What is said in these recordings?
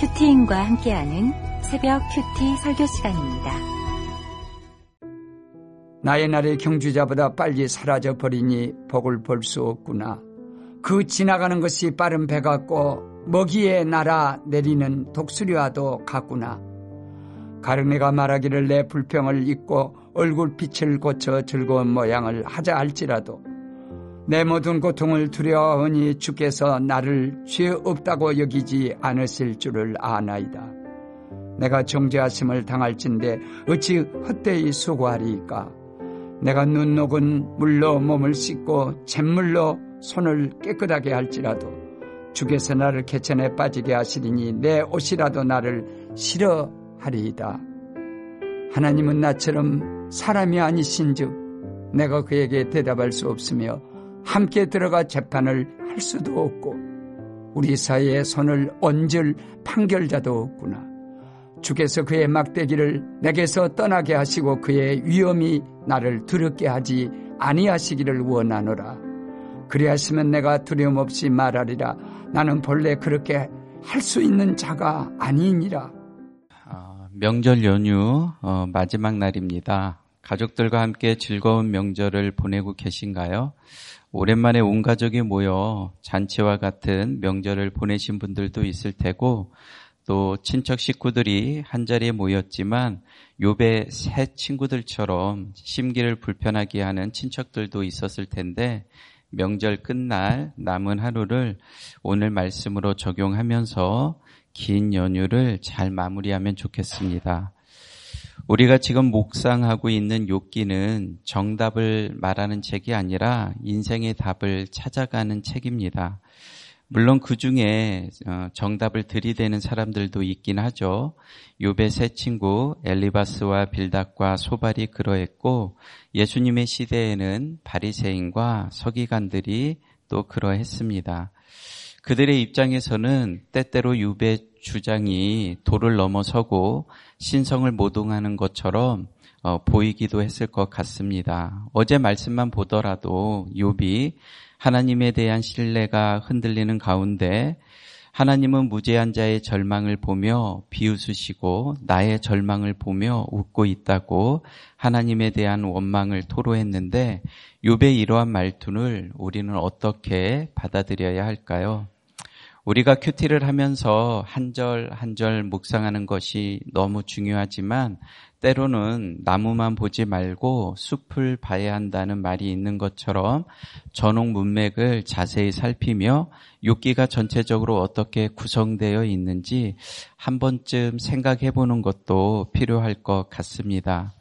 큐티인과 함께하는 새벽 큐티 설교 시간입니다. 나의 날의 경주자보다 빨리 사라져 버리니 복을 볼 수 없구나. 그 지나가는 것이 빠른 배 같고 먹이에 날아 내리는 독수리와도 같구나. 가르네가 말하기를 내 불평을 잊고 얼굴빛을 고쳐 즐거운 모양을 하자 할지라도 내 모든 고통을 두려워하니 주께서 나를 죄 없다고 여기지 않으실 줄을 아나이다. 내가 정죄하심을 당할진데 어찌 헛되이 수고하리이까. 내가 눈 녹은 물로 몸을 씻고 잿물로 손을 깨끗하게 할지라도 주께서 나를 개천에 빠지게 하시리니 내 옷이라도 나를 싫어하리이다. 하나님은 나처럼 사람이 아니신즉 내가 그에게 대답할 수 없으며 함께 들어가 재판을 할 수도 없고 우리 사이에 손을 얹을 판결자도 없구나. 주께서 그의 막대기를 내게서 떠나게 하시고 그의 위험이 나를 두렵게 하지 아니하시기를 원하노라. 그리하시면 내가 두려움 없이 말하리라. 나는 본래 그렇게 할 수 있는 자가 아니니라. 어, 명절 연휴 어, 마지막 날입니다. 가족들과 함께 즐거운 명절을 보내고 계신가요? 오랜만에 온 가족이 모여 잔치와 같은 명절을 보내신 분들도 있을 테고 또 친척 식구들이 한 자리에 모였지만 요배 새 친구들처럼 심기를 불편하게 하는 친척들도 있었을 텐데 명절 끝날 남은 하루를 오늘 말씀으로 적용하면서 긴 연휴를 잘 마무리하면 좋겠습니다. 우리가 지금 묵상하고 있는 욕기는 정답을 말하는 책이 아니라 인생의 답을 찾아가는 책입니다. 물론 그 중에 어, 정답을 들이대는 사람들도 있긴 하죠. 요배 세 친구 엘리바스와 빌닥과 소발이 그러했고 예수님의 시대에는 바리새인과 서기관들이 또 그러했습니다. 그들의 입장에서는 때때로 유배 주장이 도를 넘어서고 신성을 모독하는 것처럼 어, 보이기도 했을 것 같습니다. 어제 말씀만 보더라도 욥이 하나님에 대한 신뢰가 흔들리는 가운데 하나님은 무죄한 자의 절망을 보며 비웃으시고 나의 절망을 보며 웃고 있다고 하나님에 대한 원망을 토로했는데 욥의 이러한 말투를 우리는 어떻게 받아들여야 할까요? 우리가 큐티를 하면서 한 절 한 절 묵상하는 것이 너무 중요하지만 때로는 나무만 보지 말고 숲을 봐야 한다는 말이 있는 것처럼 전옥 문맥을 자세히 살피며 욕기가 전체적으로 어떻게 구성되어 있는지 한 번쯤 생각해 보는 것도 필요할 것 같습니다.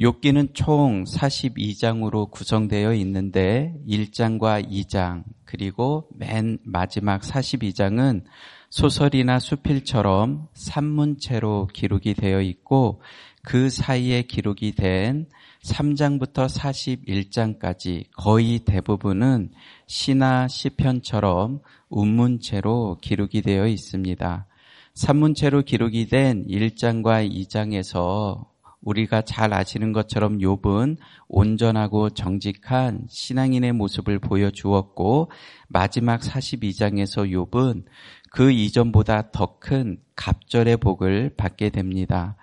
욥기는 총 42장으로 구성되어 있는데 1장과 2장 그리고 맨 마지막 42장은 소설이나 수필처럼 산문체로 기록이 되어 있고 그 사이에 기록이 된 3장부터 41장까지 거의 대부분은 시나 시편처럼 운문체로 기록이 되어 있습니다. 산문체로 기록이 된 1장과 2장에서 우리가 잘 아시는 것처럼 욥은 온전하고 정직한 신앙인의 모습을 보여주었고 마지막 42장에서 욥은 그 이전보다 더 큰 갑절의 복을 받게 됩니다.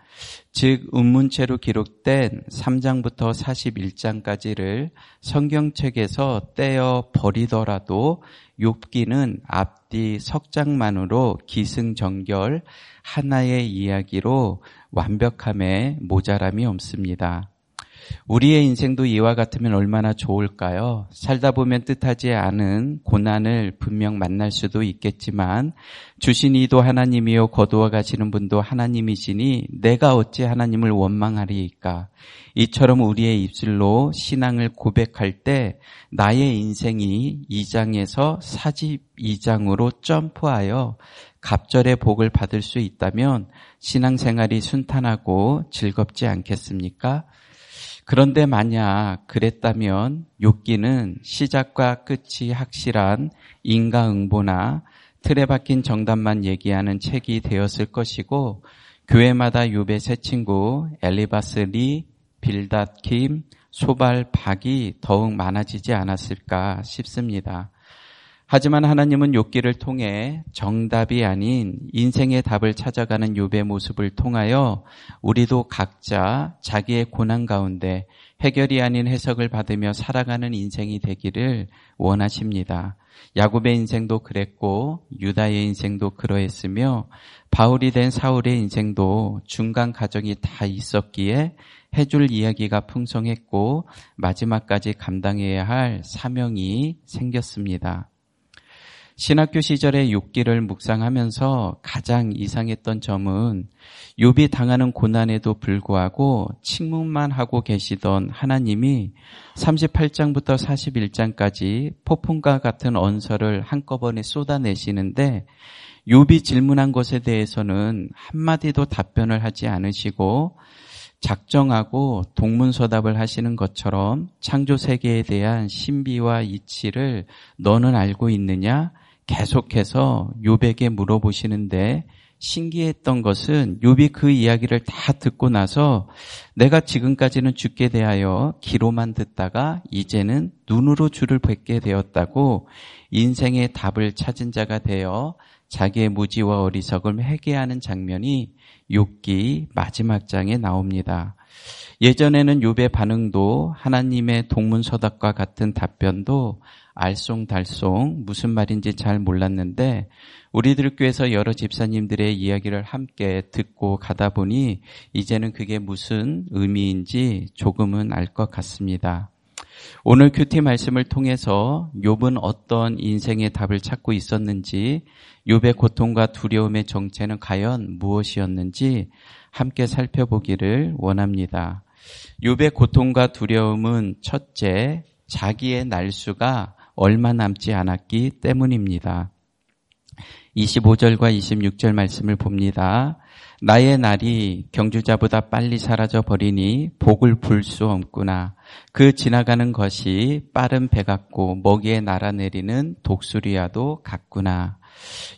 즉 운문체로 기록된 3장부터 41장까지를 성경책에서 떼어 버리더라도 욥기는 앞뒤 석장만으로 기승전결 하나의 이야기로 완벽함에 모자람이 없습니다. 우리의 인생도 이와 같으면 얼마나 좋을까요? 살다 보면 뜻하지 않은 고난을 분명 만날 수도 있겠지만 주신 이도 하나님이요 거두어 가시는 분도 하나님이시니 내가 어찌 하나님을 원망하리이까? 이처럼 우리의 입술로 신앙을 고백할 때 나의 인생이 2장에서 42장으로 점프하여 갑절의 복을 받을 수 있다면 신앙생활이 순탄하고 즐겁지 않겠습니까? 그런데 만약 그랬다면 욥기는 시작과 끝이 확실한 인과응보나 틀에 박힌 정답만 얘기하는 책이 되었을 것이고 교회마다 욥의 새 친구 엘리바스 리, 빌닷 킴, 소발 박이 더욱 많아지지 않았을까 싶습니다. 하지만 하나님은 욥기를 통해 정답이 아닌 인생의 답을 찾아가는 욥의 모습을 통하여 우리도 각자 자기의 고난 가운데 해결이 아닌 해석을 받으며 살아가는 인생이 되기를 원하십니다. 야곱의 인생도 그랬고 유다의 인생도 그러했으며 바울이 된 사울의 인생도 중간 과정이 다 있었기에 해줄 이야기가 풍성했고 마지막까지 감당해야 할 사명이 생겼습니다. 신학교 시절의 육기를 묵상하면서 가장 이상했던 점은 욥이 당하는 고난에도 불구하고 침묵만 하고 계시던 하나님이 38장부터 41장까지 폭풍과 같은 언설을 한꺼번에 쏟아내시는데 욥이 질문한 것에 대해서는 한마디도 답변을 하지 않으시고 작정하고 동문서답을 하시는 것처럼 창조 세계에 대한 신비와 이치를 너는 알고 있느냐? 계속해서 욥에게 물어보시는데 신기했던 것은 욥이 그 이야기를 다 듣고 나서 내가 지금까지는 죽게 대하여 귀로만 듣다가 이제는 눈으로 주를 뵙게 되었다고 인생의 답을 찾은 자가 되어 자기의 무지와 어리석을 회개하는 장면이 욥기 마지막 장에 나옵니다. 예전에는 욥의 반응도 하나님의 동문서답과 같은 답변도 알쏭달쏭 무슨 말인지 잘 몰랐는데 우리들 교회에서 여러 집사님들의 이야기를 함께 듣고 가다 보니 이제는 그게 무슨 의미인지 조금은 알 것 같습니다. 오늘 큐티 말씀을 통해서 욥은 어떤 인생의 답을 찾고 있었는지 욥의 고통과 두려움의 정체는 과연 무엇이었는지 함께 살펴보기를 원합니다. 욥의 고통과 두려움은 첫째 자기의 날수가 얼마 남지 않았기 때문입니다. 25절과 26절 말씀을 봅니다. 나의 날이 경주자보다 빨리 사라져 버리니 복을 볼수 없구나. 그 지나가는 것이 빠른 배 같고 먹이에 날아내리는 독수리와도 같구나.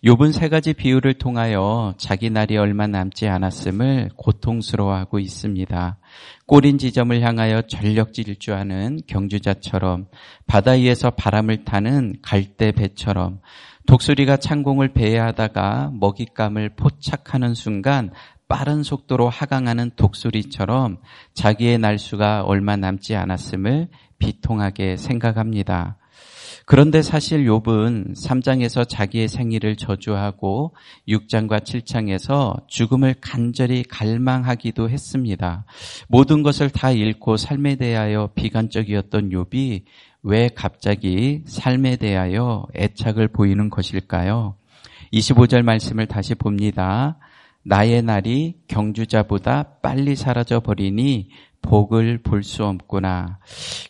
욥은 세 가지 비유를 통하여 자기 날이 얼마 남지 않았음을 고통스러워하고 있습니다. 꼬린 지점을 향하여 전력 질주하는 경주자처럼 바다 위에서 바람을 타는 갈대 배처럼 독수리가 창공을 배회하다가 먹잇감을 포착하는 순간 빠른 속도로 하강하는 독수리처럼 자기의 날수가 얼마 남지 않았음을 비통하게 생각합니다. 그런데 사실 욥은 3장에서 자기의 생일을 저주하고 6장과 7장에서 죽음을 간절히 갈망하기도 했습니다. 모든 것을 다 잃고 삶에 대하여 비관적이었던 욥이 왜 갑자기 삶에 대하여 애착을 보이는 것일까요? 25절 말씀을 다시 봅니다. 나의 날이 경주자보다 빨리 사라져 버리니 복을 볼 수 없구나.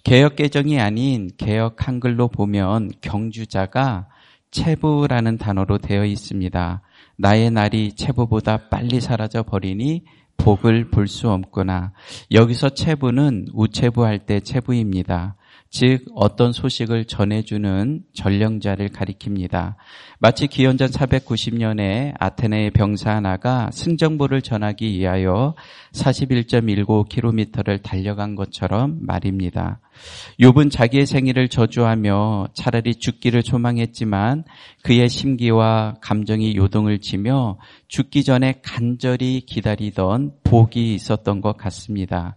개혁 개정이 아닌 개혁 한글로 보면 경주자가 체부라는 단어로 되어 있습니다. 나의 날이 체부보다 빨리 사라져 버리니 복을 볼 수 없구나. 여기서 체부는 우체부할 때 체부입니다. 즉 어떤 소식을 전해주는 전령자를 가리킵니다. 마치 기원전 490년에 아테네의 병사 하나가 승정보를 전하기 위하여 41.19km를 달려간 것처럼 말입니다. 욥은 자기의 생일을 저주하며 차라리 죽기를 소망했지만 그의 심기와 감정이 요동을 치며 죽기 전에 간절히 기다리던 복이 있었던 것 같습니다.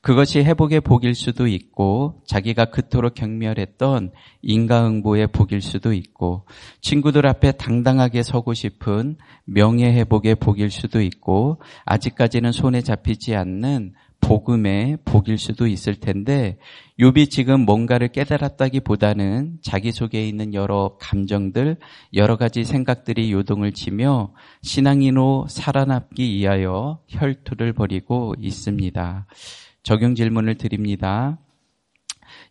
그것이 회복의 복일 수도 있고 자기가 그토록 경멸했던 인가응보의 복일 수도 있고 친구들 앞에 당당하게 서고 싶은 명예 회복의 복일 수도 있고 아직까지는 손에 잡히지 않는 복음의 복일 수도 있을 텐데 욥이 지금 뭔가를 깨달았다기보다는 자기 속에 있는 여러 감정들, 여러 가지 생각들이 요동을 치며 신앙인으로 살아남기 위하여 혈투를 벌이고 있습니다. 적용 질문을 드립니다.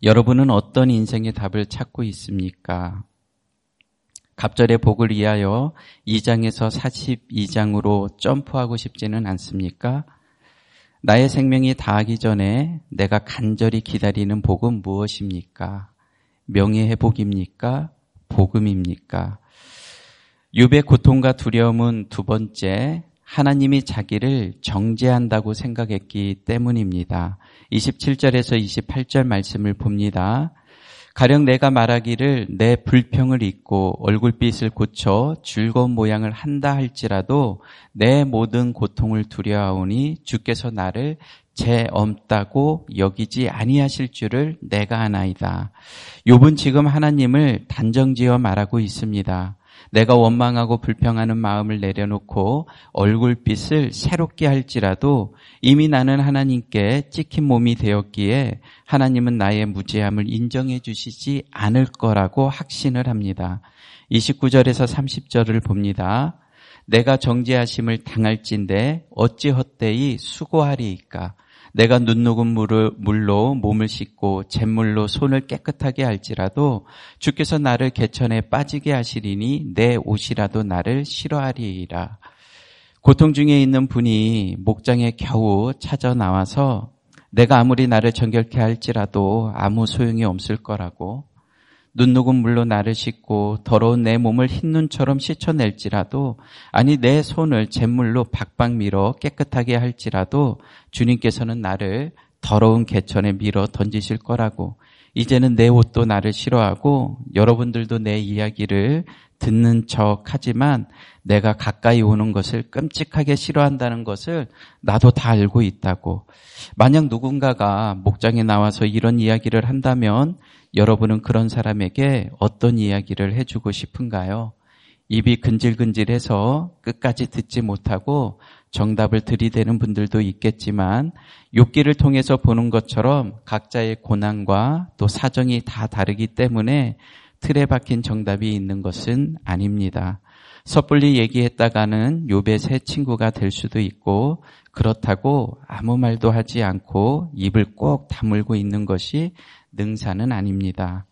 여러분은 어떤 인생의 답을 찾고 있습니까? 갑절의 복을 위하여 2장에서 42장으로 점프하고 싶지는 않습니까? 나의 생명이 다하기 전에 내가 간절히 기다리는 복은 무엇입니까? 명예의 복입니까? 복음입니까? 유배 고통과 두려움은 두 번째, 하나님이 자기를 정죄한다고 생각했기 때문입니다. 27절에서 28절 말씀을 봅니다. 가령 내가 말하기를 내 불평을 잊고 얼굴빛을 고쳐 즐거운 모양을 한다 할지라도 내 모든 고통을 두려워하오니 주께서 나를 죄 없다고 여기지 아니하실 줄을 내가 아나이다. 욥은 지금 하나님을 단정지어 말하고 있습니다. 내가 원망하고 불평하는 마음을 내려놓고 얼굴빛을 새롭게 할지라도 이미 나는 하나님께 찍힌 몸이 되었기에 하나님은 나의 무죄함을 인정해 주시지 않을 거라고 확신을 합니다. 29절에서 30절을 봅니다. 내가 정죄하심을 당할진데 어찌 헛되이 수고하리이까 내가 눈녹은 물을, 물로 몸을 씻고 잿물로 손을 깨끗하게 할지라도 주께서 나를 개천에 빠지게 하시리니 내 옷이라도 나를 싫어하리이라. 고통 중에 있는 분이 목장에 겨우 찾아 나와서 내가 아무리 나를 정결케 할지라도 아무 소용이 없을 거라고 눈 녹은 물로 나를 씻고 더러운 내 몸을 흰 눈처럼 씻어낼지라도 아니 내 손을 잿물로 박박 밀어 깨끗하게 할지라도 주님께서는 나를 더러운 개천에 밀어 던지실 거라고 이제는 내 옷도 나를 싫어하고 여러분들도 내 이야기를 듣는 척 하지만 내가 가까이 오는 것을 끔찍하게 싫어한다는 것을 나도 다 알고 있다고. 만약 누군가가 목장에 나와서 이런 이야기를 한다면 여러분은 그런 사람에게 어떤 이야기를 해주고 싶은가요? 입이 근질근질해서 끝까지 듣지 못하고 정답을 들이대는 분들도 있겠지만 욕기를 통해서 보는 것처럼 각자의 고난과 또 사정이 다 다르기 때문에 틀에 박힌 정답이 있는 것은 아닙니다. 섣불리 얘기했다가는 욥의 새 친구가 될 수도 있고 그렇다고 아무 말도 하지 않고 입을 꼭 다물고 있는 것이 능사는 아닙니다.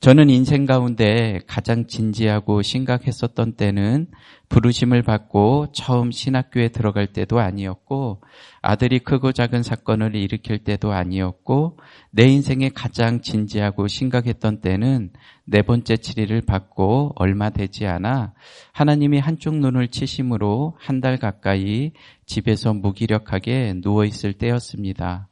저는 인생 가운데 가장 진지하고 심각했었던 때는 부르심을 받고 처음 신학교에 들어갈 때도 아니었고 아들이 크고 작은 사건을 일으킬 때도 아니었고 내 인생에 가장 진지하고 심각했던 때는 네 번째 치리를 받고 얼마 되지 않아 하나님이 한쪽 눈을 치심으로 한 달 가까이 집에서 무기력하게 누워 있을 때였습니다.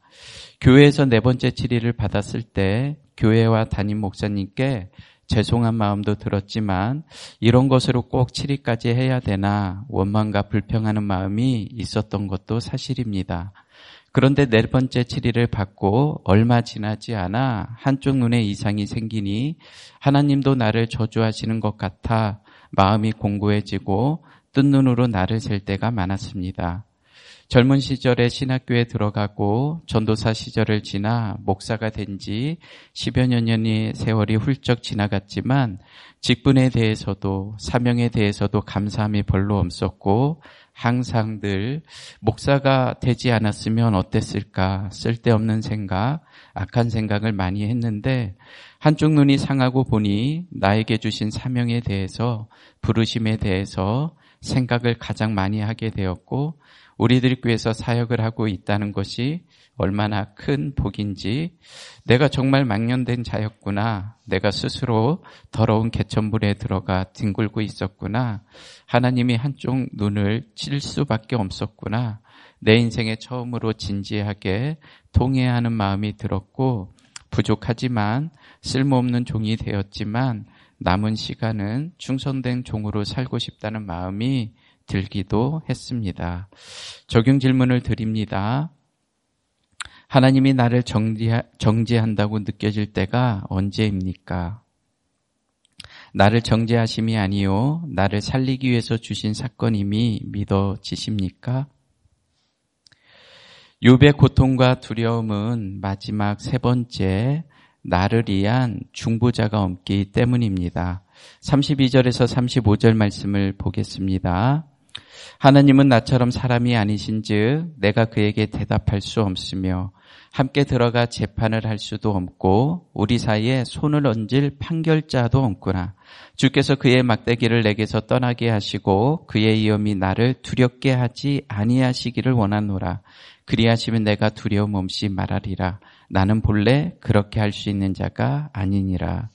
교회에서 네 번째 치리를 받았을 때 교회와 담임 목사님께 죄송한 마음도 들었지만 이런 것으로 꼭 치리까지 해야 되나 원망과 불평하는 마음이 있었던 것도 사실입니다. 그런데 네 번째 치리를 받고 얼마 지나지 않아 한쪽 눈에 이상이 생기니 하나님도 나를 저주하시는 것 같아 마음이 공고해지고 뜬 눈으로 나를 셀 때가 많았습니다. 젊은 시절에 신학교에 들어가고 전도사 시절을 지나 목사가 된 지 10여 년의 세월이 훌쩍 지나갔지만 직분에 대해서도 사명에 대해서도 감사함이 별로 없었고 항상 늘 목사가 되지 않았으면 어땠을까 쓸데없는 생각, 악한 생각을 많이 했는데 한쪽 눈이 상하고 보니 나에게 주신 사명에 대해서 부르심에 대해서 생각을 가장 많이 하게 되었고 우리들 교회에서 사역을 하고 있다는 것이 얼마나 큰 복인지 내가 정말 망년된 자였구나. 내가 스스로 더러운 개천물에 들어가 뒹굴고 있었구나. 하나님이 한쪽 눈을 칠 수밖에 없었구나. 내 인생에 처음으로 진지하게 통해하는 마음이 들었고 부족하지만 쓸모없는 종이 되었지만 남은 시간은 충성된 종으로 살고 싶다는 마음이 들기도 했습니다. 적용 질문을 드립니다. 하나님이 나를 정지, 한 다고 느껴질 때가 언제입니까? 나를 정죄하심이 아니요 나를 살리기 위해서 주신 사건임이 믿어지십니까? 욥의 고통과 두려움은 마지막 세 번째 나를 위한 중보자가 없기 때문입니다. 32절에서 35절 말씀을 보겠습니다. 하나님은 나처럼 사람이 아니신즉 내가 그에게 대답할 수 없으며 함께 들어가 재판을 할 수도 없고 우리 사이에 손을 얹을 판결자도 없구나. 주께서 그의 막대기를 내게서 떠나게 하시고 그의 위험이 나를 두렵게 하지 아니하시기를 원하노라. 그리하시면 내가 두려움 없이 말하리라. 나는 본래 그렇게 할 수 있는 자가 아니니라.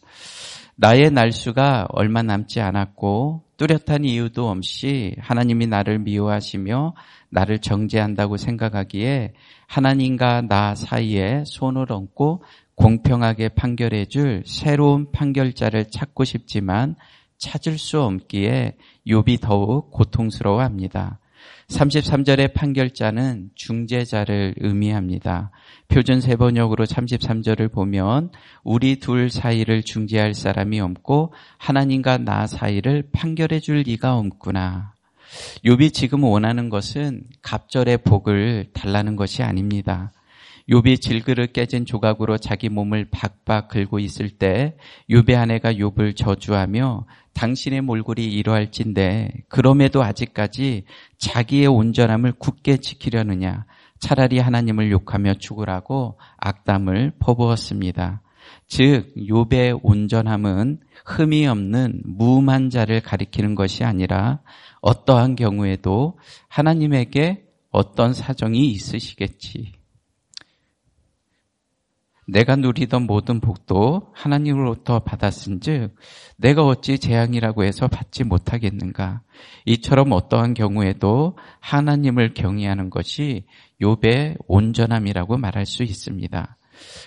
나의 날수가 얼마 남지 않았고 뚜렷한 이유도 없이 하나님이 나를 미워하시며 나를 정죄한다고 생각하기에 하나님과 나 사이에 손을 얹고 공평하게 판결해 줄 새로운 판결자를 찾고 싶지만 찾을 수 없기에 욥이 더욱 고통스러워합니다. 33절의 판결자는 중재자를 의미합니다. 표준 세번역으로 33절을 보면 우리 둘 사이를 중재할 사람이 없고 하나님과 나 사이를 판결해 줄 리가 없구나. 욥이 지금 원하는 것은 갑절의 복을 달라는 것이 아닙니다. 욥이 질그릇 깨진 조각으로 자기 몸을 박박 긁고 있을 때 욥의 아내가 욥을 저주하며 당신의 몰골이 이러할진데 그럼에도 아직까지 자기의 온전함을 굳게 지키려느냐 차라리 하나님을 욕하며 죽으라고 악담을 퍼부었습니다. 즉 욥의 온전함은 흠이 없는 무음한 자를 가리키는 것이 아니라 어떠한 경우에도 하나님에게 어떤 사정이 있으시겠지. 내가 누리던 모든 복도 하나님으로부터 받았은즉 내가 어찌 재앙이라고 해서 받지 못하겠는가? 이처럼 어떠한 경우에도 하나님을 경외하는 것이 욥의 온전함이라고 말할 수 있습니다.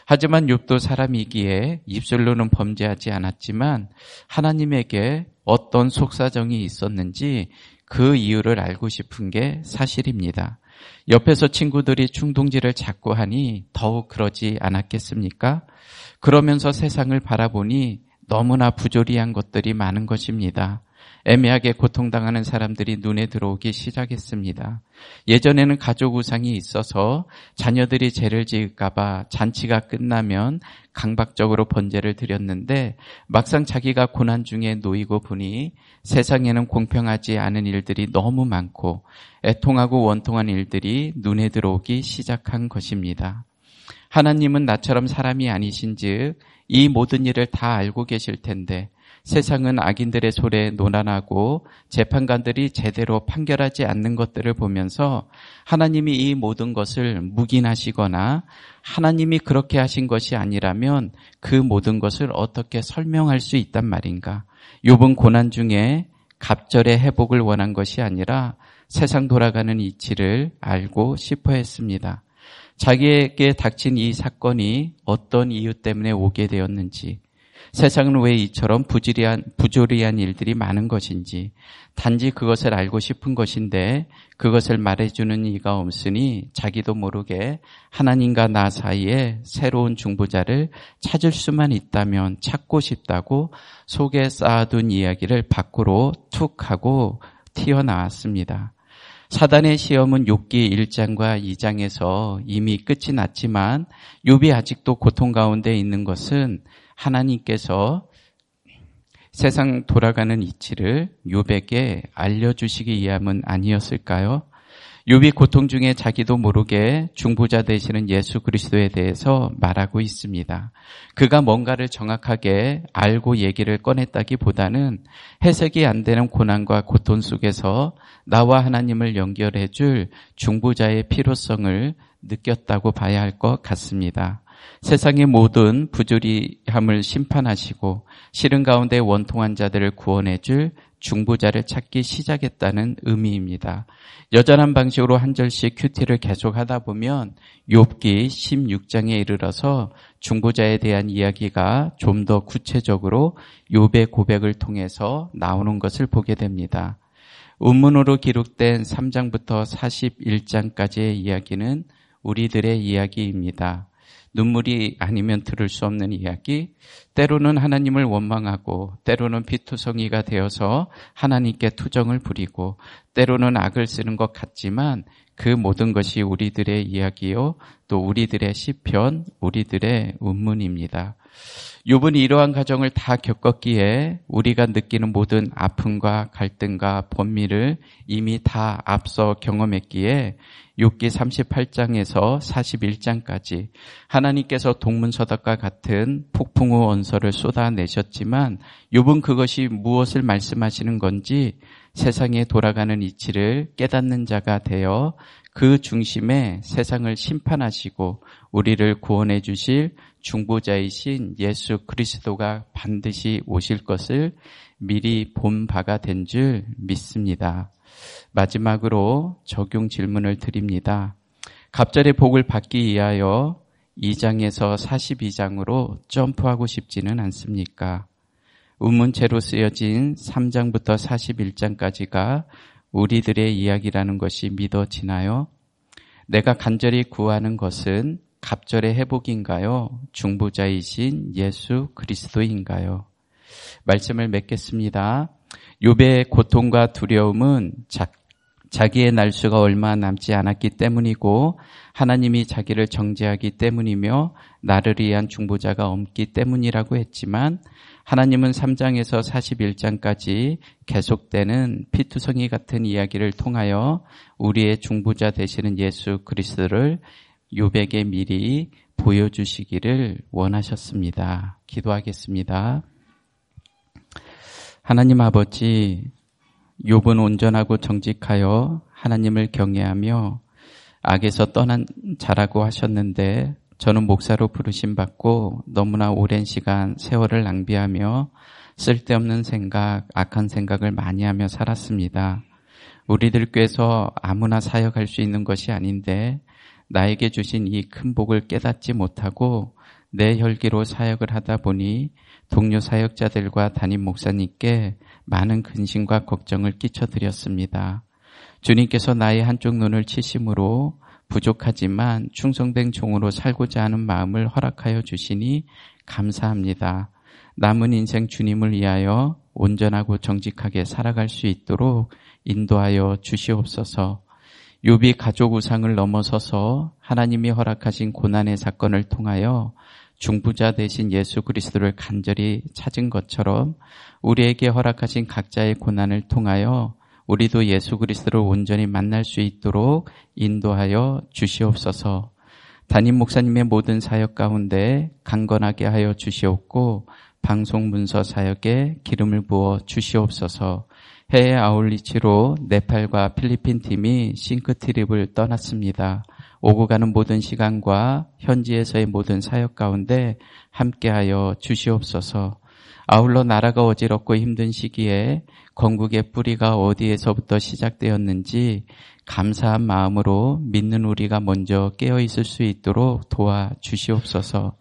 하지만 욥도 사람이기에 입술로는 범죄하지 않았지만 하나님에게 어떤 속사정이 있었는지 그 이유를 알고 싶은 게 사실입니다. 옆에서 친구들이 충동지를 자꾸 하니 더욱 그러지 않았겠습니까? 그러면서 세상을 바라보니 너무나 부조리한 것들이 많은 것입니다. 애매하게 고통당하는 사람들이 눈에 들어오기 시작했습니다. 예전에는 가족 우상이 있어서 자녀들이 죄를 지을까봐 잔치가 끝나면 강박적으로 번제를 드렸는데 막상 자기가 고난 중에 놓이고 보니 세상에는 공평하지 않은 일들이 너무 많고 애통하고 원통한 일들이 눈에 들어오기 시작한 것입니다. 하나님은 나처럼 사람이 아니신 즉 이 모든 일을 다 알고 계실 텐데 세상은 악인들의 소리에 노란하고 재판관들이 제대로 판결하지 않는 것들을 보면서 하나님이 이 모든 것을 묵인하시거나 하나님이 그렇게 하신 것이 아니라면 그 모든 것을 어떻게 설명할 수 있단 말인가. 욥은 고난 중에 갑절의 회복을 원한 것이 아니라 세상 돌아가는 이치를 알고 싶어 했습니다. 자기에게 닥친 이 사건이 어떤 이유 때문에 오게 되었는지, 세상은 왜 이처럼 부조리한, 부조리한 일들이 많은 것인지 단지 그것을 알고 싶은 것인데 그것을 말해주는 이가 없으니 자기도 모르게 하나님과 나 사이에 새로운 중보자를 찾을 수만 있다면 찾고 싶다고 속에 쌓아둔 이야기를 밖으로 툭 하고 튀어나왔습니다. 사단의 시험은 욥기 1장과 2장에서 이미 끝이 났지만 욥이 아직도 고통 가운데 있는 것은 하나님께서 세상 돌아가는 이치를 욥에게 알려주시기 위함은 아니었을까요? 욥이 고통 중에 자기도 모르게 중보자 되시는 예수 그리스도에 대해서 말하고 있습니다. 그가 뭔가를 정확하게 알고 얘기를 꺼냈다기보다는 해석이 안 되는 고난과 고통 속에서 나와 하나님을 연결해 줄 중보자의 필요성을 느꼈다고 봐야 할 것 같습니다. 세상의 모든 부조리함을 심판하시고 싫은 가운데 원통한 자들을 구원해 줄 중보자를 찾기 시작했다는 의미입니다. 여전한 방식으로 한 절씩 큐티를 계속하다 보면 욥기 16장에 이르러서 중보자에 대한 이야기가 좀 더 구체적으로 욥의 고백을 통해서 나오는 것을 보게 됩니다. 운문으로 기록된 3장부터 41장까지의 이야기는 우리들의 이야기입니다. 눈물이 아니면 들을 수 없는 이야기, 때로는 하나님을 원망하고, 때로는 피투성이가 되어서 하나님께 투정을 부리고, 때로는 악을 쓰는 것 같지만 그 모든 것이 우리들의 이야기요, 또 우리들의 시편, 우리들의 운문입니다. 요번이 이러한 과정을 다 겪었기에 우리가 느끼는 모든 아픔과 갈등과 번미를 이미 다 앞서 경험했기에 6기 38장에서 41장까지 하나님께서 동문서답과 같은 폭풍우 원서를 쏟아내셨지만 욥은 그것이 무엇을 말씀하시는 건지 세상에 돌아가는 이치를 깨닫는 자가 되어 그 중심에 세상을 심판하시고 우리를 구원해 주실 중보자이신 예수 그리스도가 반드시 오실 것을 미리 본 바가 된 줄 믿습니다. 마지막으로 적용 질문을 드립니다. 갑절의 복을 받기 위하여 2장에서 42장으로 점프하고 싶지는 않습니까? 우문체로 쓰여진 3장부터 41장까지가 우리들의 이야기라는 것이 믿어지나요? 내가 간절히 구하는 것은 갑절의 회복인가요? 중보자이신 예수 그리스도인가요? 말씀을 맺겠습니다. 요배의 고통과 두려움은 자, 자기의 날수가 얼마 남지 않았기 때문이고 하나님이 자기를 정죄하기 때문이며 나를 위한 중보자가 없기 때문이라고 했지만 하나님은 3장에서 41장까지 계속되는 피투성이 같은 이야기를 통하여 우리의 중보자 되시는 예수 그리스도를 요백에 미리 보여주시기를 원하셨습니다. 기도하겠습니다. 하나님 아버지, 욥은 온전하고 정직하여 하나님을 경외하며 악에서 떠난 자라고 하셨는데 저는 목사로 부르심 받고 너무나 오랜 시간 세월을 낭비하며 쓸데없는 생각, 악한 생각을 많이 하며 살았습니다. 우리들 께서 아무나 사역할 수 있는 것이 아닌데 나에게 주신 이 큰 복을 깨닫지 못하고 내 혈기로 사역을 하다 보니 동료 사역자들과 담임 목사님께 많은 근심과 걱정을 끼쳐드렸습니다. 주님께서 나의 한쪽 눈을 치심으로 부족하지만 충성된 종으로 살고자 하는 마음을 허락하여 주시니 감사합니다. 남은 인생 주님을 위하여 온전하고 정직하게 살아갈 수 있도록 인도하여 주시옵소서. 유비 가족 우상을 넘어서서 하나님이 허락하신 고난의 사건을 통하여 중부자 대신 예수 그리스도를 간절히 찾은 것처럼 우리에게 허락하신 각자의 고난을 통하여 우리도 예수 그리스도를 온전히 만날 수 있도록 인도하여 주시옵소서. 담임 목사님의 모든 사역 가운데 강건하게 하여 주시옵고 방송 문서 사역에 기름을 부어 주시옵소서. 해외 아울리치로 네팔과 필리핀 팀이 싱크트립을 떠났습니다. 오고 가는 모든 시간과 현지에서의 모든 사역 가운데 함께하여 주시옵소서. 아울러 나라가 어지럽고 힘든 시기에 건국의 뿌리가 어디에서부터 시작되었는지 감사한 마음으로 믿는 우리가 먼저 깨어 있을 수 있도록 도와 주시옵소서.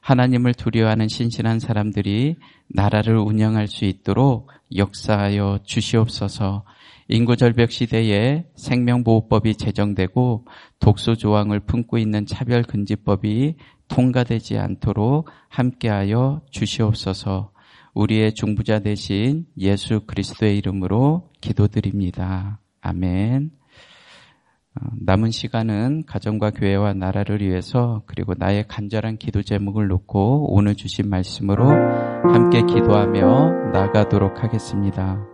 하나님을 두려워하는 신실한 사람들이 나라를 운영할 수 있도록 역사하여 주시옵소서. 인구절벽 시대에 생명보호법이 제정되고 독소 조항을 품고 있는 차별금지법이 통과되지 않도록 함께하여 주시옵소서. 우리의 중부자 대신 예수 그리스도의 이름으로 기도드립니다. 아멘. 어, 남은 시간은 가정과 교회와 나라를 위해서 그리고 나의 간절한 기도 제목을 놓고 오늘 주신 말씀으로 함께 기도하며 나가도록 하겠습니다.